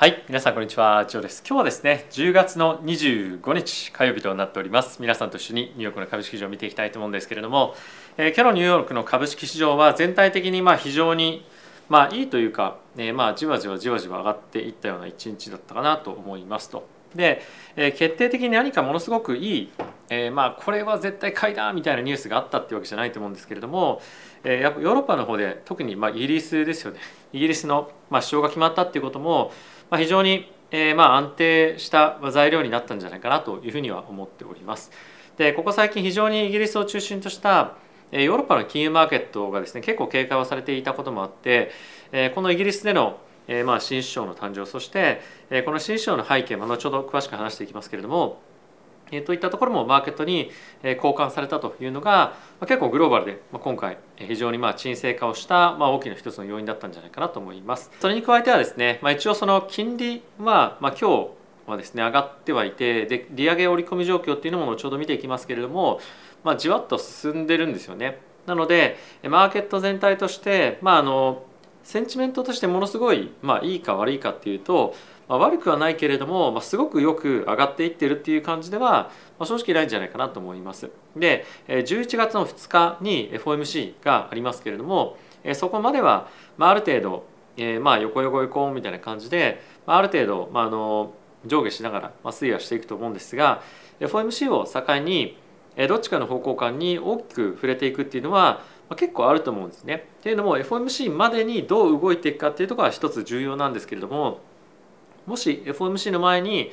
はい皆さんこんにちは。ジョーです。今日はですね10月の25日火曜日となっております。皆さんと一緒にニューヨークの株式市場を見ていきたいと思うんですけれども、えー、今日のニューヨークの株式市場は全体的にまあ非常にまあいいというか、えー、まあじわじわじわじわ上がっていったような一日だったかなと思いますと。で、えー、決定的に何かものすごくいい、えー、まあこれは絶対買いだみたいなニュースがあったっていうわけじゃないと思うんですけれども、えー、やっぱヨーロッパの方で特にまあイギリスですよね。イギリスのまあ首相が決まったっていうことも、まあ、非常にえー、まあ安定した材料になったんじゃないかなというふうには思っております。でここ最近非常にイギリスを中心としたヨーロッパの金融マーケットがですね結構警戒をされていたこともあってこのイギリスでのま新首相の誕生そしてこの新首相の背景も後ほど詳しく話していきますけれどもといったところもマーケットに交換されたというのが結構グローバルで今回非常にまあ沈静化をしたま大きな一つの要因だったんじゃないかなと思います。それに加えてはですね、ま、一応その金利はま今日はですね上がってはいてで利上げ織り込み状況っていうのも後ほど見ていきますけれども、まあ、じわっと進んでるんですよね。なのでマーケット全体として、まあ、あのセンチメントとしてものすごい、まあ、いいか悪いかっていうとまあ、悪くはないけれども、まあ、すごくよく上がっていってるっていう感じでは、まあ、正直ないんじゃないかなと思います。で11月の2日に FOMC がありますけれどもそこまでは、まあ、ある程度、えー、まあ横横横みたいな感じで、まあ、ある程度、まあ、あの上下しながら、まあ、推移はしていくと思うんですが FOMC を境にどっちかの方向感に大きく触れていくっていうのは結構あると思うんですね。っていうのも FOMC までにどう動いていくかっていうところが一つ重要なんですけれどももし FOMC の前に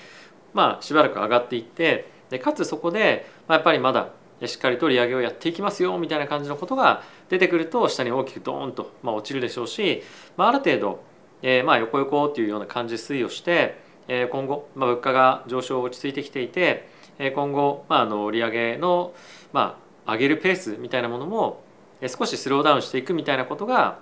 まあしばらく上がっていってでかつそこで、まあ、やっぱりまだしっかりと利上げをやっていきますよみたいな感じのことが出てくると下に大きくドーンと、まあ、落ちるでしょうし、まあ、ある程度、えー、まあ横横っていうような感じで推移をして、えー、今後、まあ、物価が上昇落ち着いてきていて、え、今後、まあ、あの利上げの、まあ、上げるペースみたいなものも少しスローダウンしていくみたいなことが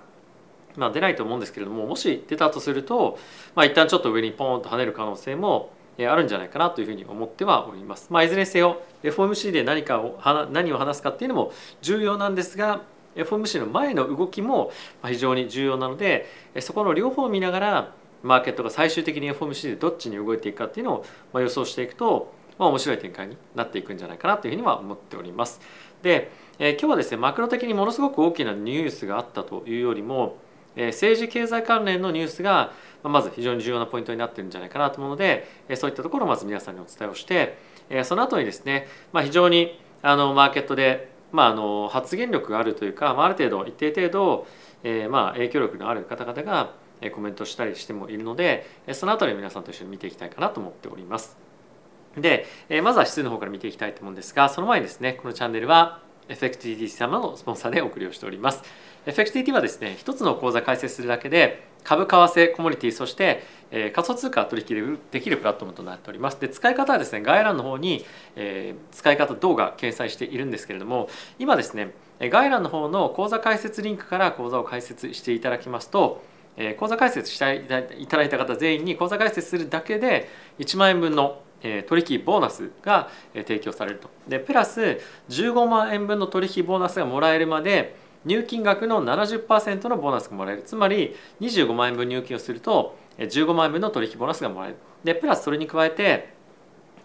まあ、出ないと思うんですけれどももし出たとすると、まあ、一旦ちょっと上にポーンと跳ねる可能性もあるんじゃないかなというふうに思ってはおります。まあ、いずれにせよ FOMC で何かを何を話すかっていうのも重要なんですが FOMC の前の動きも非常に重要なのでそこの両方を見ながらマーケットが最終的に FOMC でどっちに動いていくかっていうのを予想していくと、まあ、面白い展開になっていくんじゃないかなというふうには思っております。で、え今日はですねマクロ的にものすごく大きなニュースがあったというよりも政治経済関連のニュースがまず非常に重要なポイントになってるんじゃないかなと思うのでそういったところをまず皆さんにお伝えをしてその後にですね、ま、非常にあのマーケットで、まあ、あの発言力があるというか、まあ、ある程度一定程度、えー、まあ影響力のある方々がコメントしたりしてもいるのでその辺り皆さんと一緒に見ていきたいかなと思っております。でまずは指数の方から見ていきたいと思うんですがその前にですねこのチャンネルは FXTT 様のスポンサーでお送りをしております。FXTT はですね一つの口座開設するだけで株為替コモディティそして、えー、仮想通貨取引できるプラットフォームとなっております。で使い方はですね概要欄の方に、えー、使い方動画掲載しているんですけれども今ですね概要欄の方の口座開設リンクから口座を開設していただきますと口座開設していただいた方全員に口座開設するだけで1万円分の取引ボーナスが提供されると。でプラス15万円分の取引ボーナスがもらえるまで入金額の70%のボーナスがもらえる。つまり25万円分入金をすると15万円分の取引ボーナスがもらえる。でプラスそれに加えて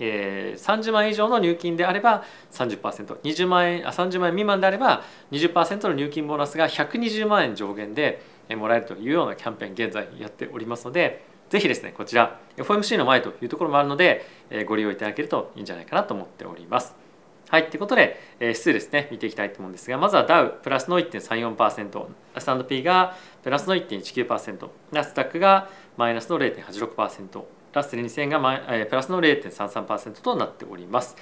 えー、30万円以上の入金であれば 30%20 万円あ30万円未満であれば20%の入金ボーナスが120万円上限でもらえるというようなキャンペーン現在やっておりますのでぜひですねこちら FOMC の前というところもあるのでご利用いただけるといいんじゃないかなと思っております。はい、ということで、え指数ですね、見ていきたいと思うんですが、まずはダウプラスの1.34%、S&P がプラスの1.19%、ナスダックがマイナスの0.86%、ラッセル2000がマイ、えプラスの0.33%となっております。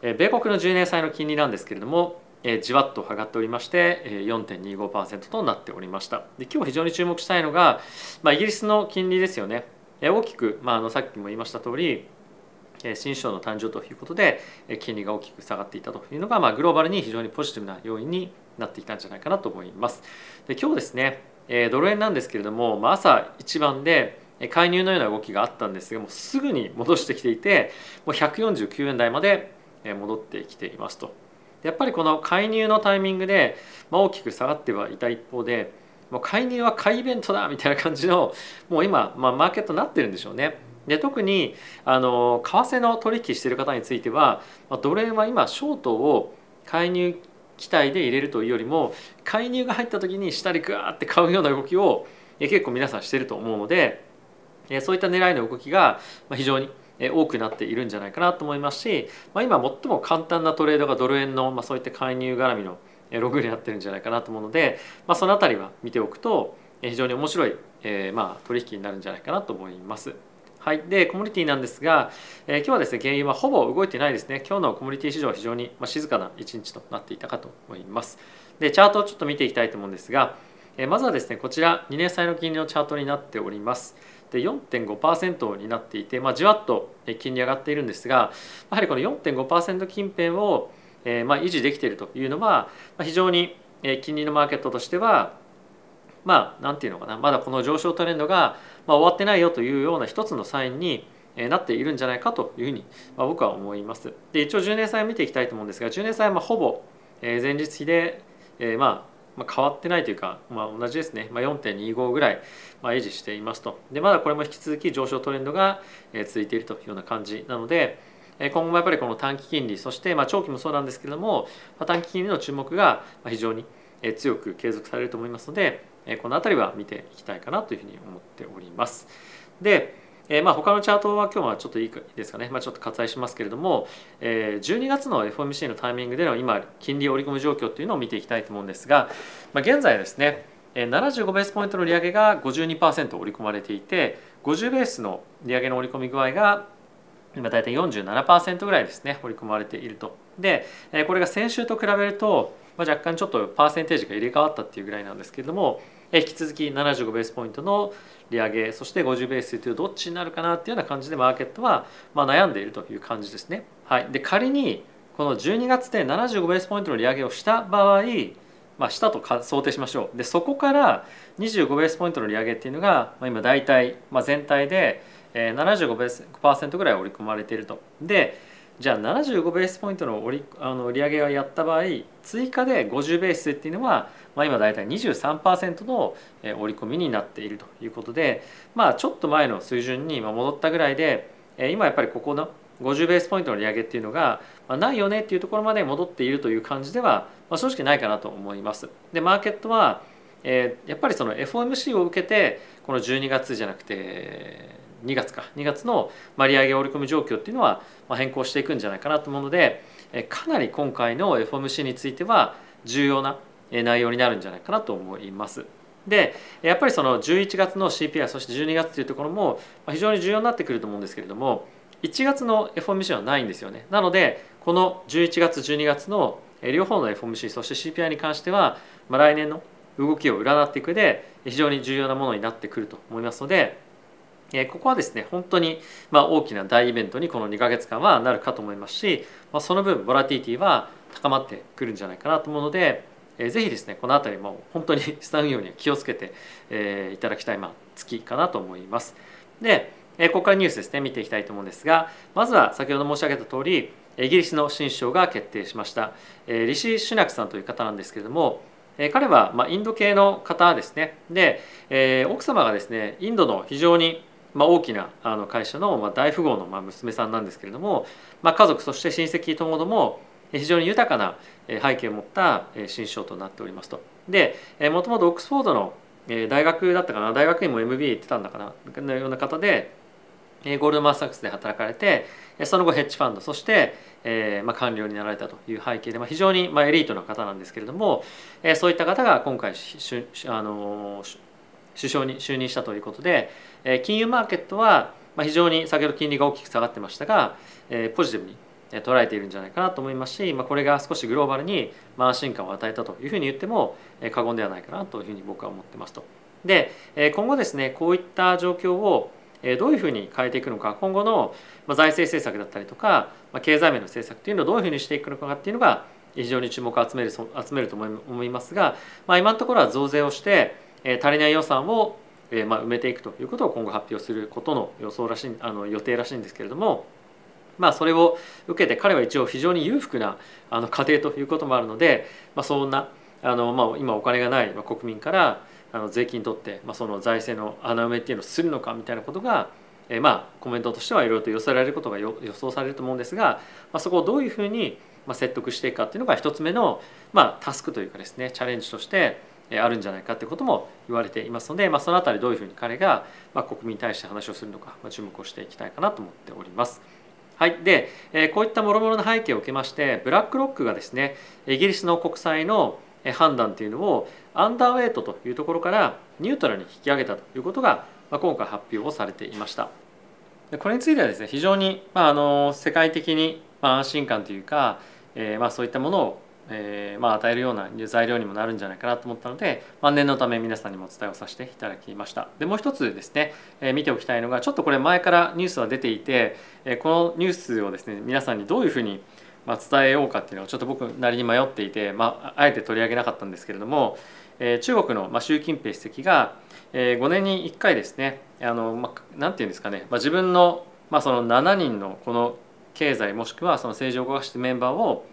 え米国の10年債の金利なんですけれども、えじわっと上がっておりまして4.25%となっておりました。で今日非常に注目したいのが、まあ、イギリスの金利ですよね。大きく、まあ、あのさっきも言いました通り新首相の誕生ということで金利が大きく下がっていたというのが、まあ、グローバルに非常にポジティブな要因になっていたんじゃないかなと思います。で今日ですねドル円なんですけれども、まあ、朝一番で介入のような動きがあったんですがもうすぐに戻してきていてもう149円台まで戻ってきていますと。やっぱりこの介入のタイミングで大きく下がってはいた一方でもう介入は買いイベントだみたいな感じのもう今、まあ、マーケットになってるんでしょうね。で特にあの為替の取引している方についてはドル円は今ショートを介入期待で入れるというよりも介入が入った時に下にグワーって買うような動きを結構皆さんしてると思うのでそういった狙いの動きが非常に多くなっているんじゃないかなと思いますし、ま、今最も簡単なトレードがドル円の、ま、そういった介入絡みのログになってるんじゃないかなと思うので、まあ、その辺りは見ておくと非常に面白い、えー、ま取引になるんじゃないかなと思います。はい、でコモディティなんですが、えー、今日はですね原因はほぼ動いてないですね。今日のコモディティ市場は非常に、ま、静かな一日となっていたかと思います。でチャートをちょっと見ていきたいと思うんですが、えー、まずはですねこちら2年債の金利のチャートになっております。で4.5%になっていて、まあ、じわっと金利上がっているんですがやはりこの4.5%近辺を、えー、ま維持できているというのは、ま、非常に金利のマーケットとしてはまあ何て言うのかな。まだこの上昇トレンドがまあ、終わってないよというような一つのサインになっているんじゃないかというふうに、まあ、僕は思います。で一応10年債を見ていきたいと思うんですが10年債はまあほぼ前日比で、えー、まあまあ、変わってないというか、まあ、同じですね、まあ、4.25ぐらい、まあ、維持していますと。でまだこれも引き続き上昇トレンドが続いているというような感じなので今後もやっぱりこの短期金利そしてまあ長期もそうなんですけれども短期金利の注目が非常に強く継続されると思いますのでこの辺りは見ていきたいかなというふうに思っております。で、えー、まあ他のチャートは今日はちょっといいですかね、まあ、ちょっと割愛しますけれども、えー、12月の FOMC のタイミングでの今金利織り込む状況というのを見ていきたいと思うんですが、まあ、現在ですね75ベースポイントの利上げが52%織り込まれていて50ベースの利上げの織り込み具合が今大体47%ぐらいですね織り込まれていると。でこれが先週と比べるとまあ、若干ちょっとパーセンテージが入れ替わったっていうぐらいなんですけれども引き続き75ベースポイントの利上げそして50ベースというどっちになるかなっていうような感じでマーケットはま悩んでいるという感じですね。はい、で仮にこの12月で75ベースポイントの利上げをした場合まあ、したと想定しましょうでそこから25ベースポイントの利上げっていうのが、まあ、今大体、まあ、全体で75%ぐらい織り込まれていると。でじゃあ75ベースポイントのりあの利上げをやった場合追加で50ベースっていうのは、まあ、今大体23%の織り込みになっているということで、まあ、ちょっと前の水準に戻ったぐらいで今やっぱりここの50ベースポイントの利上げっていうのがないよねっていうところまで戻っているという感じでは正直ないかなと思います。でマーケットはやっぱりその FOMC を受けてこの12月じゃなくて2月か2月の利上げ織り込み状況っていうのは変更していくんじゃないかなと思うのでかなり今回の FOMC については重要な内容になるんじゃないかなと思います。でやっぱりその11月の CPI そして12月というところも非常に重要になってくると思うんですけれども1月の FOMC はないんですよね。なのでこの11月12月の両方の FOMC そして CPI に関しては来年の動きを占っていくで非常に重要なものになってくると思いますのでここはですね本当にま大きな大イベントにこの2か月間はなるかと思いますし、ま、その分ボラティティは高まってくるんじゃないかなと思うので、えー、ぜひですねこの辺りも本当に資産運用には気をつけて、え、いただきたい、まあ、月かなと思います。で、え、ここからニュースですね見ていきたいと思うんですがまずは先ほど申し上げた通りイギリスの新首相が決定しました、え、リシー・シュナクさんという方なんですけれども彼はまインド系の方ですねで、え、奥様がですねインドの非常にまあ、大きなあの会社のまあ大富豪のまあ娘さんなんですけれども、まあ、家族そして親戚ともども非常に豊かな背景を持った新首相となっておりますと。でもともとオックスフォードの大学だったかな大学院も MBA 行ってたんだかなのような方でゴールドマン・サックスで働かれてその後ヘッジファンドそして、えーまあ、官僚になられたという背景で、まあ、非常にまあエリートな方なんですけれども、えー、そういった方が今回しあの首相に就任したということで金融マーケットは非常に先ほど金利が大きく下がってましたがポジティブに捉えているんじゃないかなと思いますしこれが少しグローバルに安心感を与えたというふうに言っても過言ではないかなというふうに僕は思ってますと。で今後ですねこういった状況をどういうふうに変えていくのか今後の財政政策だったりとか経済面の政策っていうのをどういうふうにしていくのかっていうのが非常に注目を集める集めると思いますが、まあ、今のところは増税をして足りない予算をえま、埋めていくということを今後発表することの予想らしいあの予定らしいんですけれども、まあ、それを受けて彼は一応非常に裕福なあの家庭ということもあるので、まあ、そんなあの、まあ、今お金がない国民からあの税金取って、まあ、その財政の穴埋めっていうのをするのかみたいなことが、え、まあコメントとしてはいろいろと寄せられることが予想されると思うんですが、まあ、そこをどういうふうに説得していくかっていうのが一つ目の、まあ、タスクというかですねチャレンジとしてあるんじゃないかということも言われていますので、まあ、その辺りどういうふうに彼が、まあ、国民に対して話をするのか、まあ、注目をしていきたいかなと思っております。はい、で、えこういった諸々の背景を受けましてブラックロックがですねイギリスの国債の判断というのをアンダーウェイトというところからニュートラルに引き上げたということが、まあ、今回発表をされていました。でこれについてはですね非常に、まあ、あの世界的に、まあ、安心感というか、え、まあそういったものをえー、まあ、与えるような材料にもなるんじゃないかなと思ったので、まあ、念のため皆さんにもお伝えをさせていただきました。でもう一つですね、えー、見ておきたいのがちょっとこれ前からニュースは出ていて、えー、このニュースをですね皆さんにどういうふうにま伝えようかっていうのをちょっと僕なりに迷っていて、まあ、あえて取り上げなかったんですけれども、え中国の、ま習近平主席が、え5年に1回ですねあの、まあ、なんていうんですかね、まあ自分の,、まあその7人のこの経済もしくはその政治を動かしてメンバーを、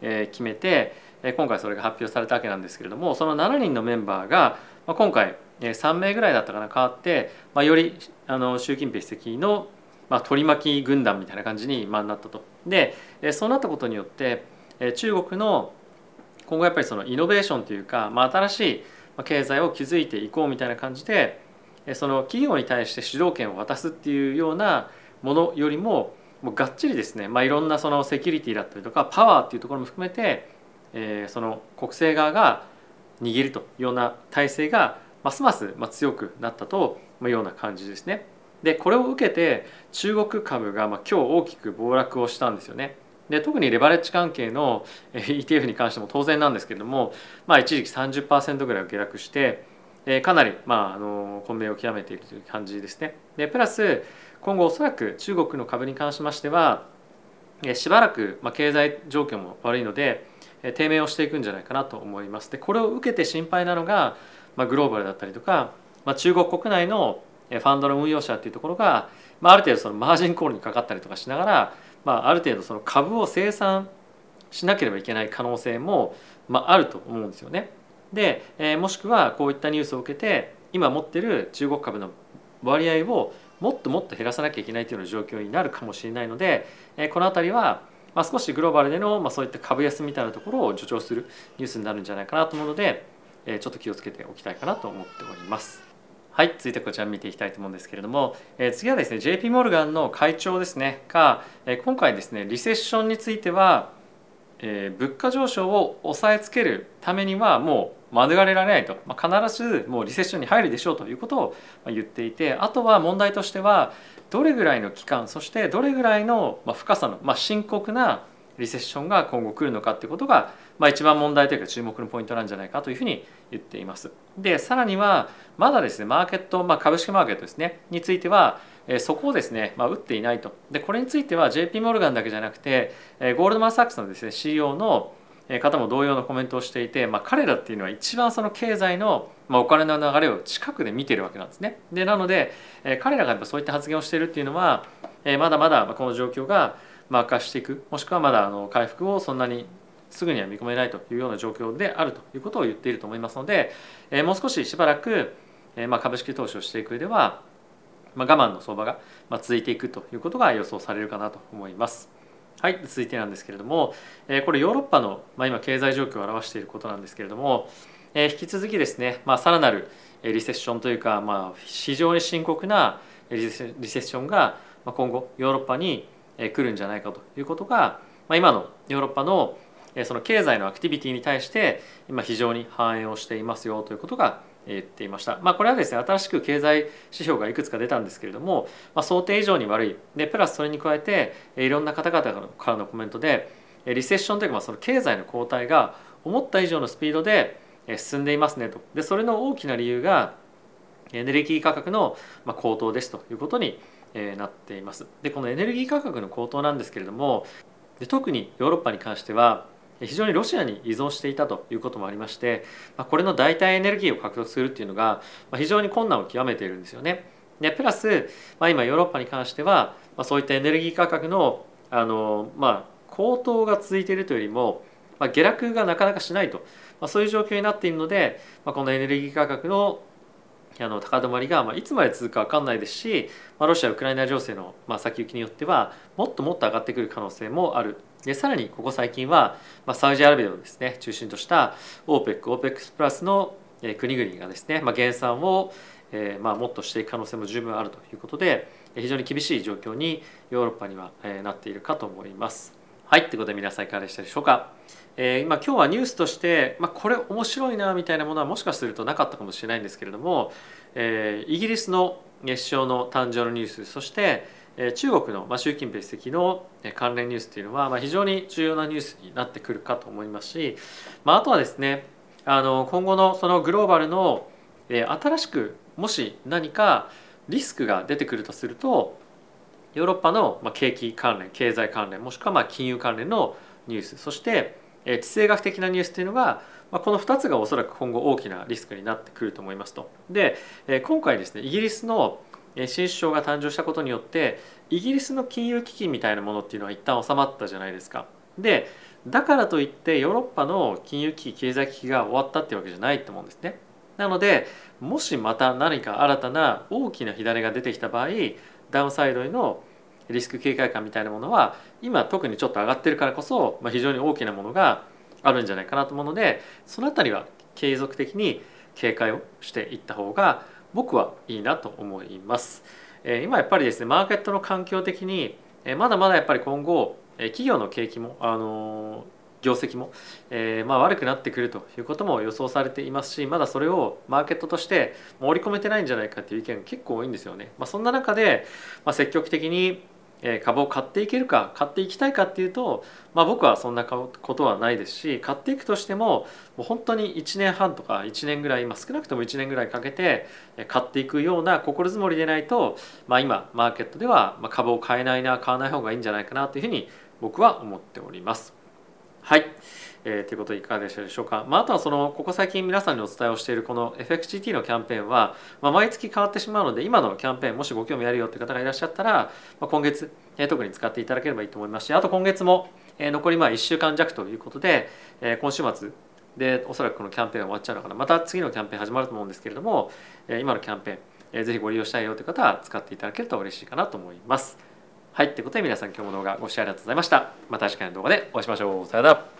決めて今回それが発表されたわけなんですけれどもその7人のメンバーが今回3名ぐらいだったかな変わって、まあ、よりあの習近平主席の、まあ、取り巻き軍団みたいな感じに、まあ、なったと。でそうなったことによって中国の今後やっぱりそのイノベーションというか、まあ、新しい経済を築いていこうみたいな感じでその企業に対して主導権を渡すっていうようなものよりももうがっちりですね、まあ、いろんなそのセキュリティだったりとかパワーっていうところも含めてえー、その国政側が握るというような体制がますます強くなったというような感じですね。でこれを受けて中国株がまあ今日大きく暴落をしたんですよね。で特にレバレッジ関係の ETF に関しても当然なんですけれども、まあ、一時期30%ぐらい下落して、えー、かなり、まあ、あの混迷を極めているという感じですね。でプラス今後おそらく中国の株に関しましてはしばらく、まあ、経済状況も悪いので低迷をしていくんじゃないかなと思います。でこれを受けて心配なのが、まあ、グローバルだったりとか、まあ、中国国内のファンドの運用者っていうところが、まあ、ある程度そのマージンコールにかかったりとかしながら、まあ、ある程度その株を生産しなければいけない可能性も、まあ、あると思うんですよね。で、え、もしくはこういったニュースを受けて今持ってる中国株の割合をもっともっと減らさなきゃいけないというような状況になるかもしれないので、え、この辺りはまあ、少しグローバルでの、まあ、そういった株安みたいなところを助長するニュースになるんじゃないかなと思うので、え、ちょっと気をつけておきたいかなと思っております。はい、続いてこちら見ていきたいと思うんですけれども、えー、次はですね JP モルガンの会長ですねが、えー、今回ですねリセッションについては、えー、物価上昇を抑えつけるためにはもう免れられないと、まあ、必ずもうリセッションに入るでしょうということを言っていてあとは問題としてはどれぐらいの期間そしてどれぐらいの深さの、まあ、深刻なリセッションが今後来るのかっていうことが、まあ、一番問題というか注目のポイントなんじゃないかというふうに言っています。でさらにはまだですねマーケット、まあ、株式マーケットですねについてはそこをですね、まあ、打っていないとでこれについては JP モルガンだけじゃなくてゴールドマン・サックスのですね CEO の方も同様のコメントをしていて、まあ、彼らっていうのは一番その経済の、まあ、お金の流れを近くで見てるわけなんですね。でなので、彼らがやっぱそういった発言をしているっていうのは、まだまだこの状況が悪化していくもしくはまだあの回復をそんなにすぐには見込めないというような状況であるということを言っていると思いますので、えもう少ししばらく、えまあ、株式投資をしていく上では、まあ、我慢の相場が続いていくということが予想されるかなと思います。はい、続いてなんですけれども、えこれヨーロッパの、まあ、今経済状況を表していることなんですけれども、え引き続きですね、まあ、さらなるリセッションというか、まあ、非常に深刻なリセッションが今後ヨーロッパに来るんじゃないかということが、まあ、今のヨーロッパのその経済のアクティビティに対して今非常に反映をしていますよということが言っていました。まあ、これはですね新しく経済指標がいくつか出たんですけれども、まあ、想定以上に悪いでプラスそれに加えていろんな方々からのコメントでリセッションというかその経済の後退が思った以上のスピードで進んでいますねとでそれの大きな理由がエネルギー価格の高騰ですということになっています。でこのエネルギー価格の高騰なんですけれどもで特にヨーロッパに関しては非常にロシアに依存していたということもありましてこれの代替エネルギーを獲得するっていうのが非常に困難を極めているんですよね。でプラス、まあ、今ヨーロッパに関しては、ま、そういったエネルギー価格のあの、まあ、高騰が続いているというよりも、まあ、下落がなかなかしないとまあ、そういう状況になっているので、まあ、このエネルギー価格のあの高止まりが、まあ、いつまで続くか分かんないですし、まあ、ロシア・ウクライナ情勢の、まあ、先行きによってはもっともっと上がってくる可能性もあるでさらにここ最近は、まあ、サウジアラビアをですね中心とした OPEC、OPEC プラスの国々がですね、まあ、減産を、えーまあ、もっとしていく可能性も十分あるということで非常に厳しい状況にヨーロッパには、なっているかと思います。はいということで皆さんいかがでしたでしょうか。えー、今今日はニュースとして、まあ、これ面白いなみたいなものはもしかするとなかったかもしれないんですけれども、えー、イギリスの首相の誕生のニュースそして中国の習近平主席の関連ニュースというのは非常に重要なニュースになってくるかと思いますし、まあ、あとはですねあの今後のそのグローバルの新しくもし何かリスクが出てくるとするとヨーロッパの景気関連経済関連もしくはま金融関連のニュースそして地政学的なニュースというのがこの2つがおそらく今後大きなリスクになってくると思いますと。で今回ですねイギリスの新首相が誕生したことによってイギリスの金融危機みたいなものっていうのは一旦収まったじゃないですか。でだからといってヨーロッパの金融危機経済危機が終わったっていうわけじゃないと思うんですね。なのでもしまた何か新たな大きな火種が出てきた場合ダウンサイドへのリスク警戒感みたいなものは今特にちょっと上がってるからこそ、まあ、非常に大きなものがあるんじゃないかなと思うのでその辺りは継続的に警戒をしていった方が僕はいいなと思います。今やっぱりですねマーケットの環境的にまだまだやっぱり今後企業の景気もあの業績も、えー、まあ悪くなってくるということも予想されていますしまだそれをマーケットとして盛り込めてないんじゃないかという意見が結構多いんですよね。まあ、そんな中で、まあ、積極的に株を買っていけるか買っていきたいかっていうと、まあ、僕はそんなことはないですし買っていくとしてももう本当に1年半とか1年ぐらい、まあ、少なくとも1年ぐらいかけて買っていくような心づもりでないと、まあ、今マーケットでは株を買えないな買わない方がいいんじゃないかなというふうに僕は思っております。はい。えー、ということでいかがでしたでしょうか、まあ、あとはそのここ最近皆さんにお伝えをしているこの FXGT のキャンペーンは、まあ、毎月変わってしまうので今のキャンペーンもしご興味あるよという方がいらっしゃったら、まあ、今月、えー、特に使っていただければいいと思いますしあと今月も、えー、残りまあ1週間弱ということで、えー、今週末でおそらくこのキャンペーン終わっちゃうのかな。また次のキャンペーン始まると思うんですけれども、えー、今のキャンペーン、えー、ぜひご利用したいよという方は使っていただけると嬉しいかなと思います。はい、ということで皆さん今日も動画ご視聴ありがとうございました。また次回の動画でお会いしましょう。さよなら。